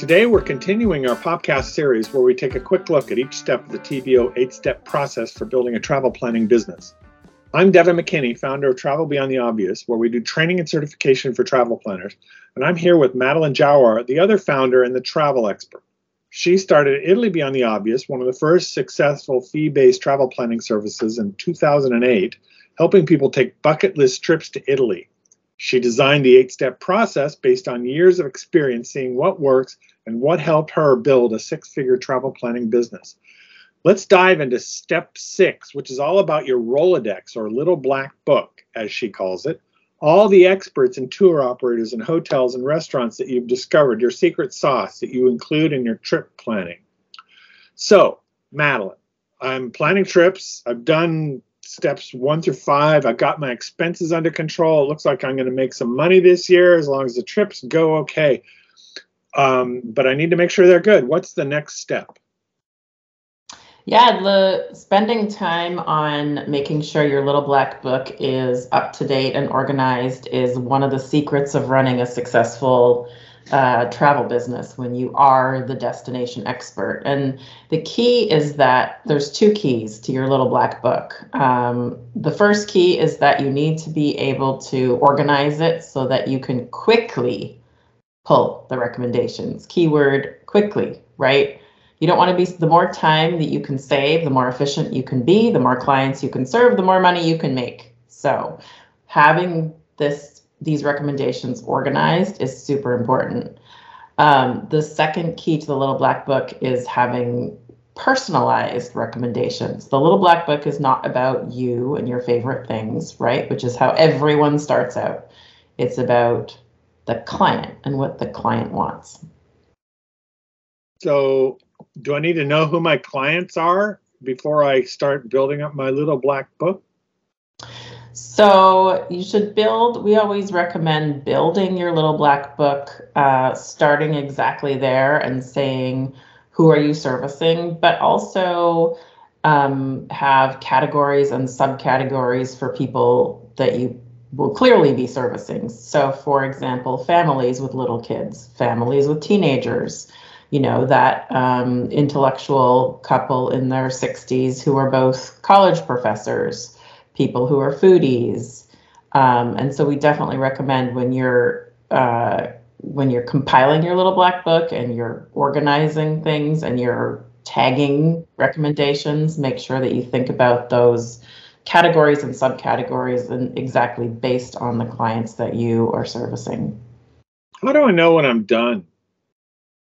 Today, we're continuing our podcast series where we take a quick look at each step of the TBO eight step process for building a travel planning business. I'm Devin McKinney, founder of Travel Beyond the Obvious, where we do training and certification for travel planners. And I'm here with Madeline Jhawar, the other founder and the travel expert. She started Italy Beyond the Obvious, one of the first successful fee based travel planning services in 2008, helping people take bucket list trips to Italy. She designed the eight step process based on years of experience seeing what works and what helped her build a six figure travel planning business. Let's dive into step six, which is all about your Rolodex or little black book, as she calls it. All the experts and tour operators and hotels and restaurants that you've discovered, your secret sauce that you include in your trip planning. So, Madeline, I'm planning trips. I've done steps one through five. I got my expenses under control. It looks like I'm going to make some money this year as long as the trips go okay. Um, but I need to make sure they're good. What's the next step? Yeah, the spending time on making sure your little black book is up to date and organized is one of the secrets of running a successful uh, travel business when you are the destination expert. And the key is that there's two keys to your little black book. Um, the first key is that you need to be able to organize it so that you can quickly pull the recommendations. Keyword quickly, right? You don't want to be the more time that you can save, the more efficient you can be, the more clients you can serve, the more money you can make. So, having this these recommendations organized is super important. Um, the second key to the little black book is having personalized recommendations. The little black book is not about you and your favorite things, right? Which is how everyone starts out. It's about the client and what the client wants. So, do I need to know who my clients are before I start building up my little black book? So you should build. We always recommend building your little black book, uh, starting exactly there and saying who are you servicing, but also um, have categories and subcategories for people that you will clearly be servicing. So, for example, families with little kids, families with teenagers, you know, that um, intellectual couple in their 60s who are both college professors, people who are foodies. Um, and so we definitely recommend when you're uh, when you're compiling your little black book and you're organizing things and you're tagging recommendations, make sure that you think about those categories and subcategories and exactly based on the clients that you are servicing. How do I know when I'm done?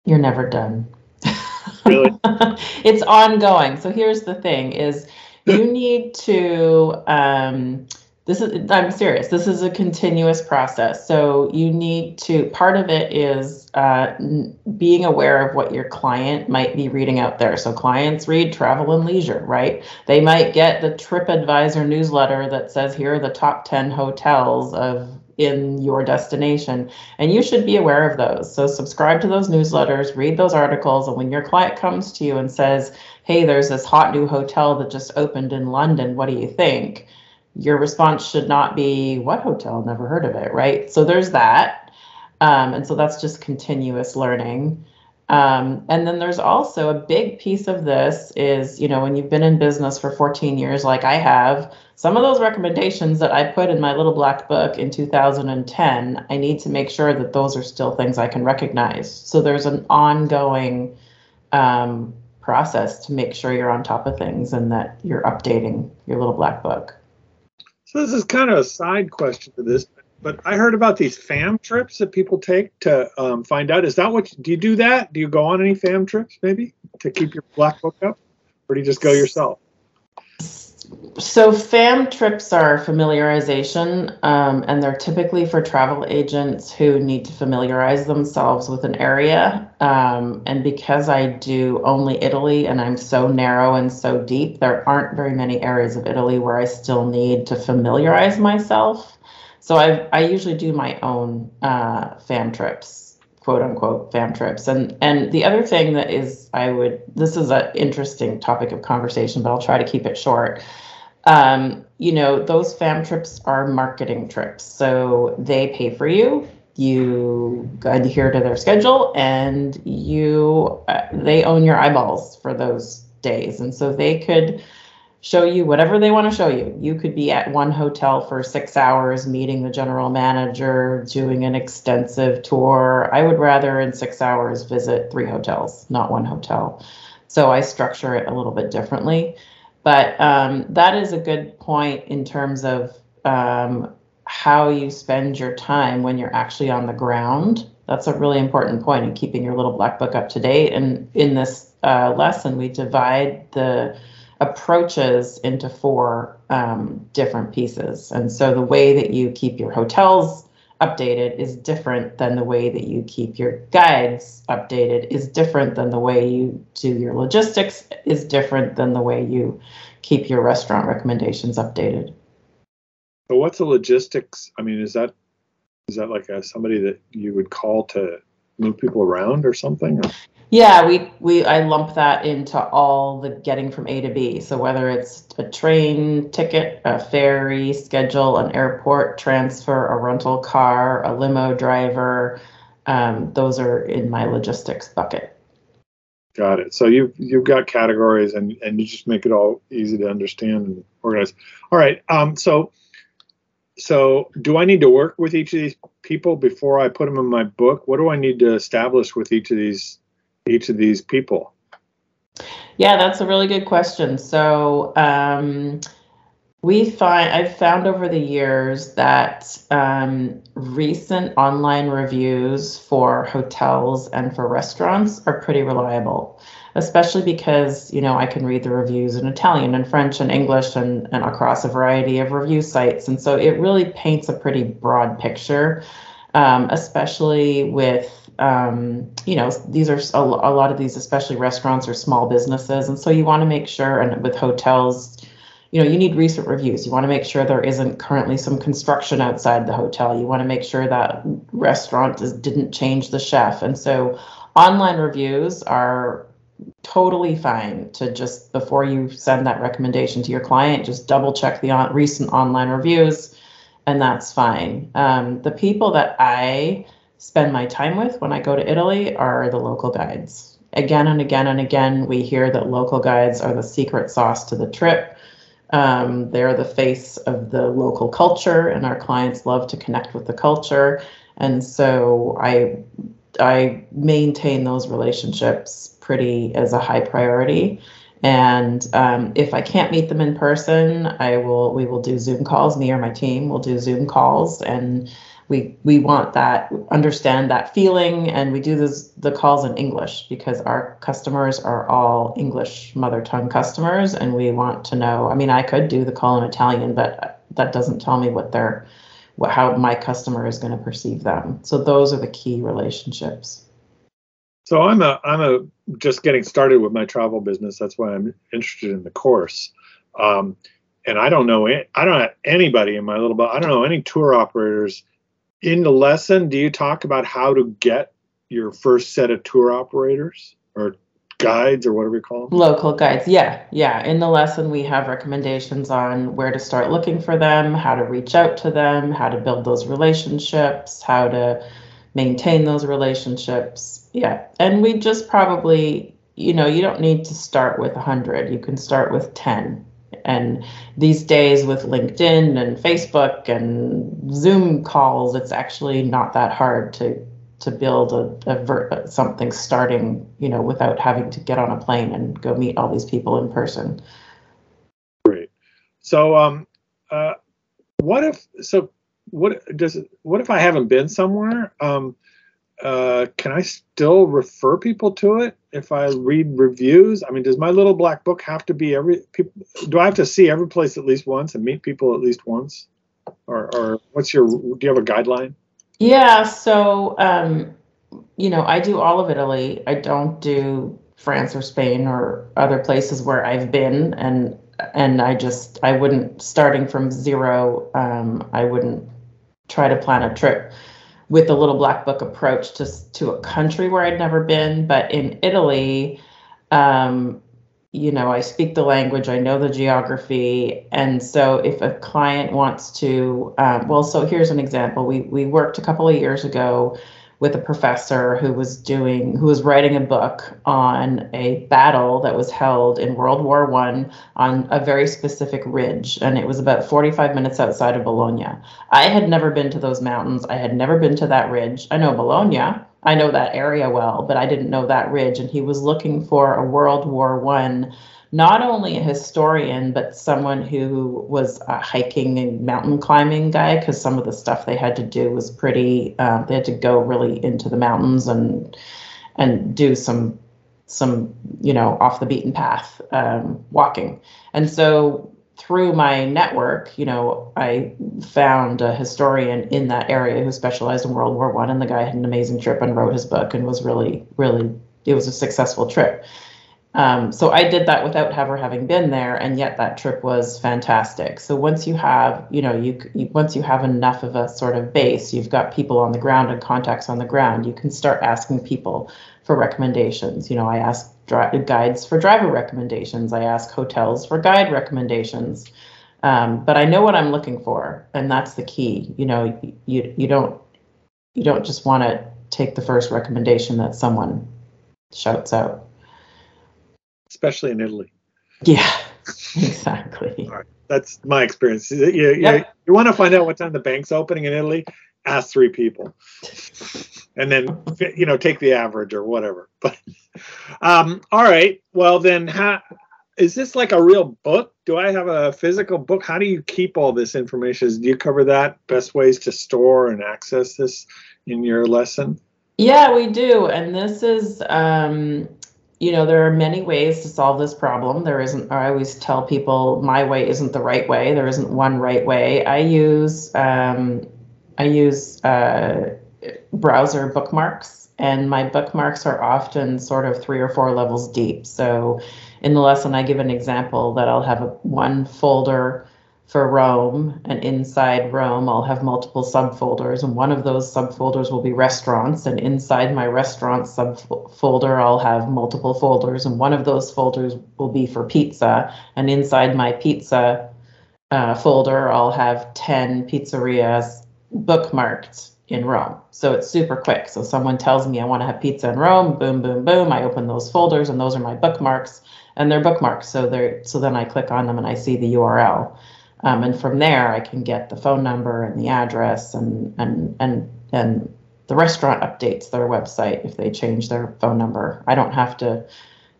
You're never done. Really? it's ongoing. So here's the thing is you need to um, this is i'm serious this is a continuous process. So you need to part of it is uh, being aware of what your client might be reading out there. So clients read travel and leisure right? They might get the tripadvisor newsletter that says here are the top 10 hotels of in your destination. And you should be aware of those. So subscribe to those newsletters, read those articles. And when your client comes to you and says, Hey, there's this hot new hotel that just opened in London, what do you think? Your response should not be, What hotel? Never heard of it, right? So there's that. Um, and so that's just continuous learning. Um, and then there's also a big piece of this is, you know, when you've been in business for 14 years, like I have, some of those recommendations that I put in my little black book in 2010, I need to make sure that those are still things I can recognize. So there's an ongoing um, process to make sure you're on top of things and that you're updating your little black book. So this is kind of a side question to this, but I heard about these fam trips that people take to um, find out. Is that what do you do that? Do you go on any fam trips maybe to keep your black book up, or do you just go yourself? So fam trips are familiarization, um, and they're typically for travel agents who need to familiarize themselves with an area. Um, and because I do only Italy, and I'm so narrow and so deep, there aren't very many areas of Italy where I still need to familiarize myself. So I I usually do my own uh, fam trips, quote unquote fam trips. And and the other thing that is I would this is an interesting topic of conversation, but I'll try to keep it short. Um, you know, those fam trips are marketing trips, so they pay for you. you adhere to their schedule and you uh, they own your eyeballs for those days and so they could show you whatever they want to show you you could be at one hotel for six hours meeting the general manager doing an extensive tour i would rather in six hours visit three hotels not one hotel so i structure it a little bit differently but um, that is a good point in terms of um, how you spend your time when you're actually on the ground. That's a really important point in keeping your little black book up to date. And in this uh, lesson, we divide the approaches into four um, different pieces. And so the way that you keep your hotels updated is different than the way that you keep your guides updated is different than the way you do your logistics is different than the way you keep your restaurant recommendations updated. So what's the logistics? I mean, is that is that like a, somebody that you would call to move people around or something? Or? Yeah, we we I lump that into all the getting from A to B. So whether it's a train ticket, a ferry schedule, an airport transfer, a rental car, a limo driver, um, those are in my logistics bucket. Got it. So you've you've got categories and and you just make it all easy to understand and organize. All right. Um, so so do I need to work with each of these people before I put them in my book? What do I need to establish with each of these each of these people? Yeah, that's a really good question. So um, we find I've found over the years that um, recent online reviews for hotels and for restaurants are pretty reliable especially because you know I can read the reviews in Italian and French and English and, and across a variety of review sites, and so it really paints a pretty broad picture, um, especially with um, you know these are a, a lot of these, especially restaurants or small businesses, and so you want to make sure, and with hotels. You know, you need recent reviews. You want to make sure there isn't currently some construction outside the hotel. You want to make sure that restaurant is, didn't change the chef. And so online reviews are totally fine to just before you send that recommendation to your client, just double check the on, recent online reviews, and that's fine. Um, the people that I spend my time with when I go to Italy are the local guides. Again and again and again, we hear that local guides are the secret sauce to the trip. Um, they're the face of the local culture, and our clients love to connect with the culture. And so I I maintain those relationships pretty as a high priority. And um, if I can't meet them in person, I will. We will do Zoom calls. Me or my team will do Zoom calls, and we we want that understand that feeling, and we do this the calls in English because our customers are all English mother tongue customers, and we want to know. I mean, I could do the call in Italian, but that doesn't tell me what they're what, how my customer is going to perceive them. So those are the key relationships. So I'm a I'm a just getting started with my travel business. That's why I'm interested in the course. Um, and I don't know I don't have anybody in my little I don't know any tour operators. In the lesson, do you talk about how to get your first set of tour operators or guides or whatever you call them? Local guides. Yeah. Yeah. In the lesson, we have recommendations on where to start looking for them, how to reach out to them, how to build those relationships, how to maintain those relationships. Yeah. And we just probably, you know, you don't need to start with 100. You can start with 10. And these days with LinkedIn and Facebook and Zoom calls, it's actually not that hard to to build a, a ver- something starting, you know, without having to get on a plane and go meet all these people in person. Great. So, um, uh, what if so? What does what if I haven't been somewhere? Um, uh, can I still refer people to it if I read reviews? I mean, does my little black book have to be every people? Do I have to see every place at least once and meet people at least once? Or, or what's your? Do you have a guideline? Yeah, so um, you know, I do all of Italy. I don't do France or Spain or other places where I've been, and and I just I wouldn't starting from zero. Um, I wouldn't try to plan a trip with a little black book approach to to a country where I'd never been. But in Italy, um, you know, I speak the language, I know the geography, and so if a client wants to, um, well, so here's an example. We we worked a couple of years ago with a professor who was doing who was writing a book on a battle that was held in World War One on a very specific ridge, and it was about 45 minutes outside of Bologna. I had never been to those mountains. I had never been to that ridge. I know Bologna. I know that area well, but I didn't know that ridge. And he was looking for a World War One not only a historian, but someone who was a hiking and mountain climbing guy, because some of the stuff they had to do was pretty. Um, they had to go really into the mountains and and do some some you know off the beaten path um, walking. And so through my network, you know, I found a historian in that area who specialized in World War One, and the guy had an amazing trip and wrote his book and was really really it was a successful trip. Um, so I did that without ever having been there, and yet that trip was fantastic. So once you have, you know, you, you, once you have enough of a sort of base, you've got people on the ground and contacts on the ground. You can start asking people for recommendations. You know, I ask dri- guides for driver recommendations. I ask hotels for guide recommendations. Um, but I know what I'm looking for, and that's the key. You know, you you don't you don't just want to take the first recommendation that someone shouts out especially in Italy. Yeah, exactly. That's my experience. You, you, yep. you want to find out what time the bank's opening in Italy? Ask three people, and then you know take the average or whatever. But um, all right, well then, how, is this like a real book? Do I have a physical book? How do you keep all this information? Do you cover that? Best ways to store and access this in your lesson? Yeah, we do, and this is um, you know, there are many ways to solve this problem. There isn't, I always tell people my way isn't the right way. There isn't one right way. I use, um, I use uh, browser bookmarks, and my bookmarks are often sort of three or four levels deep. So in the lesson, I give an example that I'll have a, one folder for Rome, and inside Rome, I'll have multiple subfolders, and one of those subfolders will be restaurants, and inside my restaurant subfolder, I'll have multiple folders, and one of those folders will be for pizza, and inside my pizza uh, folder, I'll have 10 pizzerias bookmarked in Rome. So it's super quick. So someone tells me I want to have pizza in Rome, boom, boom, boom. I open those folders, and those are my bookmarks, and they're bookmarks. So they're so then I click on them and I see the URL. Um, and from there, I can get the phone number and the address and and and and the restaurant updates their website if they change their phone number. I don't have to,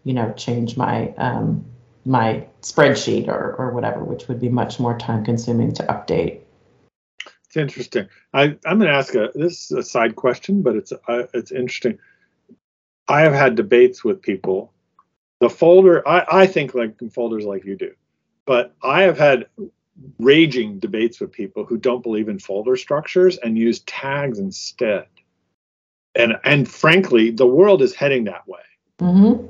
you know, change my um, my spreadsheet or or whatever, which would be much more time consuming to update. It's interesting. I I'm going to ask a this is a side question, but it's uh, it's interesting. I have had debates with people. The folder I I think like folders like you do, but I have had raging debates with people who don't believe in folder structures and use tags instead. And and frankly, the world is heading that way. Mm-hmm.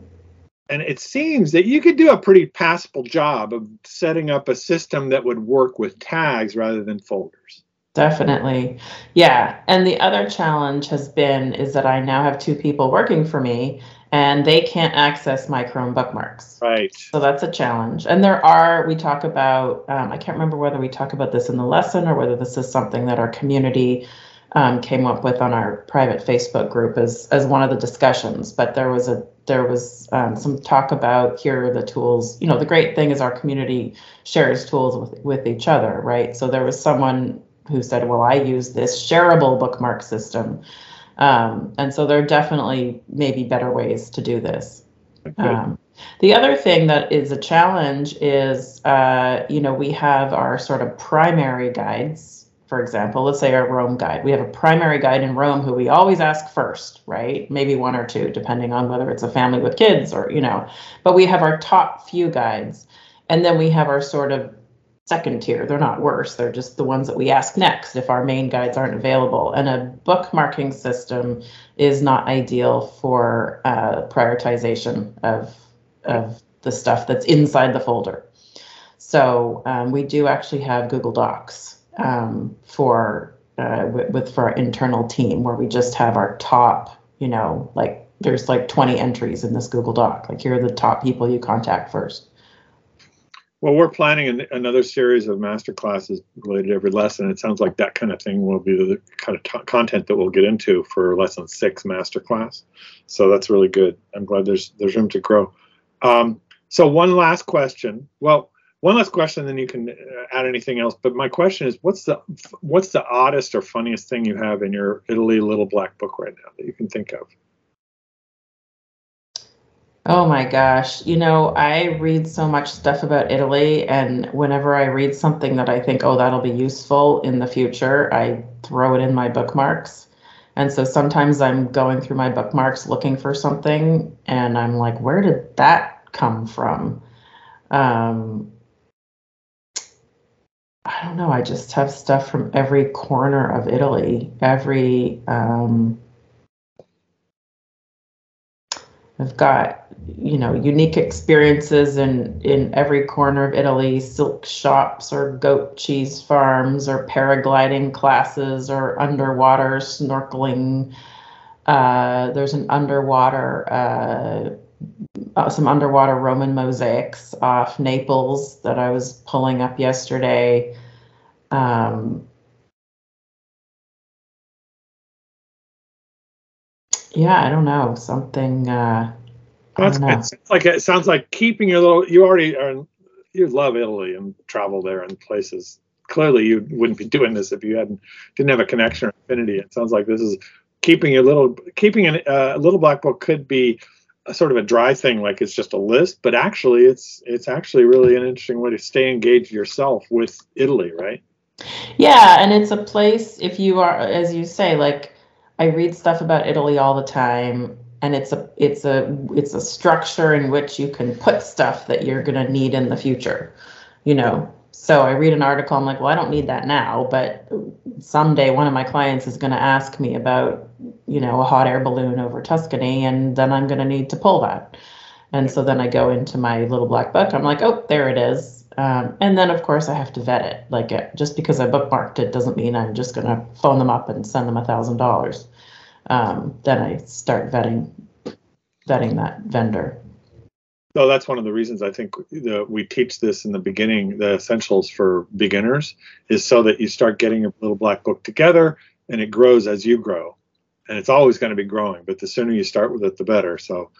And it seems that you could do a pretty passable job of setting up a system that would work with tags rather than folders. Definitely. Yeah. And the other challenge has been is that I now have two people working for me and they can't access my Chrome bookmarks. Right. So that's a challenge. And there are, we talk about, um, I can't remember whether we talk about this in the lesson or whether this is something that our community um, came up with on our private Facebook group as as one of the discussions. But there was a there was um, some talk about here are the tools. You know, the great thing is our community shares tools with with each other, right? So there was someone who said, "Well, I use this shareable bookmark system." Um, and so there are definitely maybe better ways to do this. Um, the other thing that is a challenge is, uh, you know, we have our sort of primary guides. For example, let's say our Rome guide. We have a primary guide in Rome who we always ask first, right? Maybe one or two, depending on whether it's a family with kids or, you know. But we have our top few guides. And then we have our sort of second tier. They're not worse. They're just the ones that we ask next if our main guides aren't available. And a bookmarking system is not ideal for uh, prioritization of of the stuff that's inside the folder. So um, we do actually have Google Docs um, for uh, with, with for our internal team where we just have our top, you know, like there's like 20 entries in this Google Doc. Like here are the top people you contact first. Well, we're planning an, another series of master classes related to every lesson. It sounds like that kind of thing will be the kind of t- content that we'll get into for lesson six master class. So that's really good. I'm glad there's there's room to grow. Um, so one last question. Well, one last question, then you can uh, add anything else. But my question is, what's the what's the oddest or funniest thing you have in your Italy little black book right now that you can think of? Oh my gosh. You know, I read so much stuff about Italy, and whenever I read something that I think, oh, that'll be useful in the future, I throw it in my bookmarks. And so sometimes I'm going through my bookmarks looking for something, and I'm like, where did that come from? Um, I don't know. I just have stuff from every corner of Italy, every. Um, I've got you know unique experiences in in every corner of Italy, silk shops or goat cheese farms or paragliding classes or underwater snorkeling. Uh, there's an underwater uh, uh, some underwater Roman mosaics off Naples that I was pulling up yesterday. Um, yeah, I don't know something. Uh, That's good. It's like it sounds like keeping your little. You already are. You love Italy and travel there and places. Clearly, you wouldn't be doing this if you hadn't didn't have a connection or affinity. It sounds like this is keeping your little keeping a uh, little black book could be a sort of a dry thing, like it's just a list, but actually, it's it's actually really an interesting way to stay engaged yourself with Italy, right? Yeah, and it's a place if you are, as you say, like I read stuff about Italy all the time, and it's a it's a it's a structure in which you can put stuff that you're going to need in the future, you know. So I read an article, I'm like, well, I don't need that now, but someday one of my clients is going to ask me about, you know, a hot air balloon over Tuscany, and then I'm going to need to pull that. And so then I go into my little black book. I'm like, oh, there it is um, and then, of course, I have to vet it. Like, uh, just because I bookmarked it doesn't mean I'm just going to phone them up and send them a thousand dollars. Um, then I start vetting vetting that vendor. So that's one of the reasons I think the, we teach this in the beginning. The essentials for beginners is so that you start getting a little black book together, and it grows as you grow, and it's always going to be growing. But the sooner you start with it, the better. So,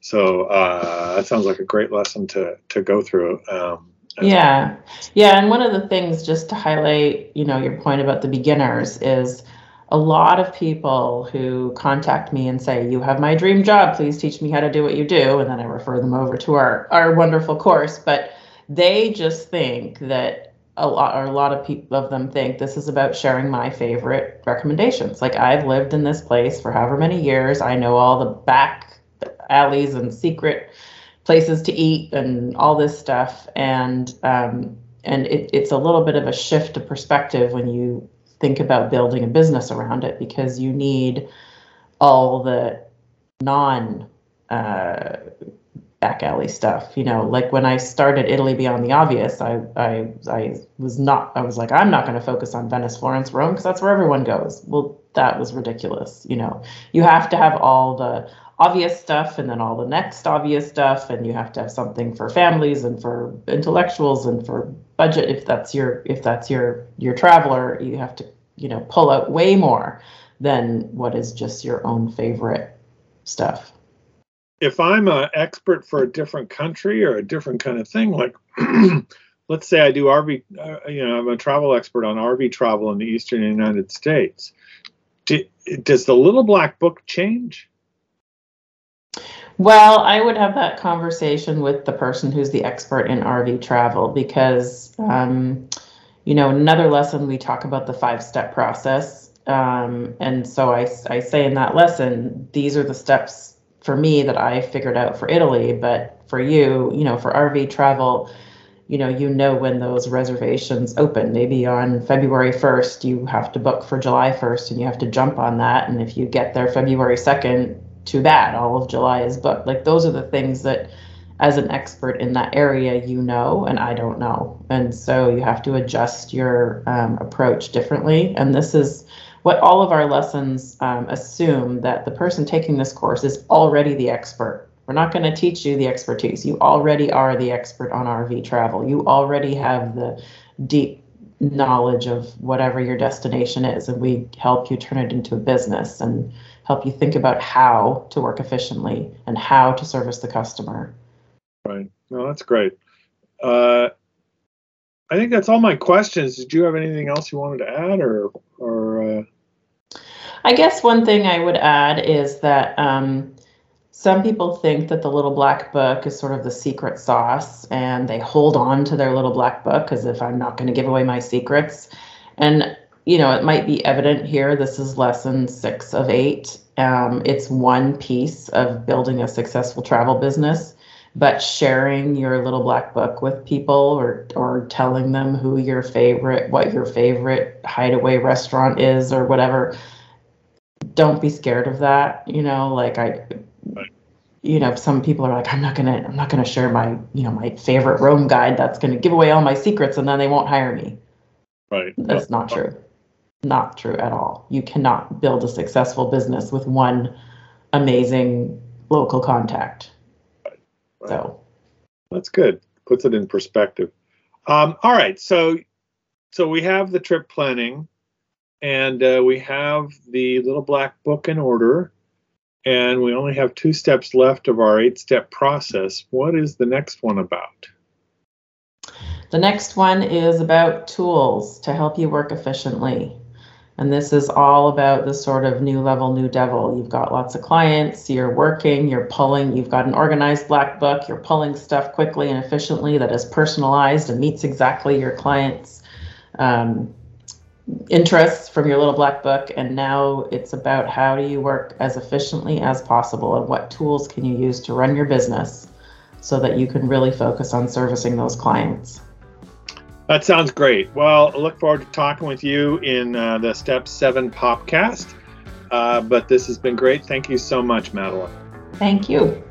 so uh, that sounds like a great lesson to to go through. Um, yeah. Yeah. And one of the things, just to highlight, you know, your point about the beginners is a lot of people who contact me and say, You have my dream job, please teach me how to do what you do. And then I refer them over to our, our wonderful course. But they just think that a lot or a lot of people of them think this is about sharing my favorite recommendations. Like I've lived in this place for however many years. I know all the back alleys and secret places to eat and all this stuff and um, and it, it's a little bit of a shift of perspective when you think about building a business around it because you need all the non uh, back alley stuff. You know, like when I started Italy Beyond the Obvious, I I I was not. I was like, I'm not going to focus on Venice, Florence, Rome because that's where everyone goes. Well, that was ridiculous. You know, you have to have all the obvious stuff and then all the next obvious stuff and you have to have something for families and for intellectuals and for budget. If that's your if that's your your traveler you have to you know pull out way more than what is just your own favorite stuff. If i'm an expert for a different country or a different kind of thing like let's say i do rv uh, you know i'm a travel expert on rv travel in the eastern united states. Do, does the little black book change well, I would have that conversation with the person who's the expert in RV travel because, um, you know, another lesson we talk about the five step process. Um, and so I, I say in that lesson, these are the steps for me that I figured out for Italy. But for you, you know, for RV travel, you know, you know when those reservations open. Maybe on February 1st, you have to book for July 1st and you have to jump on that. And if you get there February 2nd, too bad all of july is booked like those are the things that as an expert in that area you know and i don't know and so you have to adjust your um, approach differently and this is what all of our lessons um, assume that the person taking this course is already the expert. We're not going to teach you the expertise. You already are the expert on RV travel. You already have the deep knowledge of whatever your destination is, and we help you turn it into a business and help you think about how to work efficiently and how to service the customer. Right. No, that's great. Uh, I think that's all my questions. Did you have anything else you wanted to add, or or? Uh... I guess one thing I would add is that um, some people think that the little black book is sort of the secret sauce, and they hold on to their little black book as if I'm not going to give away my secrets. And you know, it might be evident here. This is lesson six of eight. Um, it's one piece of building a successful travel business but sharing your little black book with people or or telling them who your favorite what your favorite hideaway restaurant is or whatever don't be scared of that you know like i you know some people are like i'm not gonna i'm not gonna share my you know my favorite rome guide that's gonna give away all my secrets and then they won't hire me right that's not true not true at all you cannot build a successful business with one amazing local contact Right. So that's good. Puts it in perspective. Um, all right, so so we have the trip planning, and uh, we have the little black book in order, and we only have two steps left of our eight-step process. What is the next one about? The next one is about tools to help you work efficiently. And this is all about the sort of new level, new devil. You've got lots of clients, you're working, you're pulling, you've got an organized black book, you're pulling stuff quickly and efficiently that is personalized and meets exactly your client's um, interests from your little black book. And now it's about how do you work as efficiently as possible and what tools can you use to run your business so that you can really focus on servicing those clients. That sounds great. Well, I look forward to talking with you in uh, the Step 7 podcast. Uh, but this has been great. Thank you so much, Madeline. Thank you.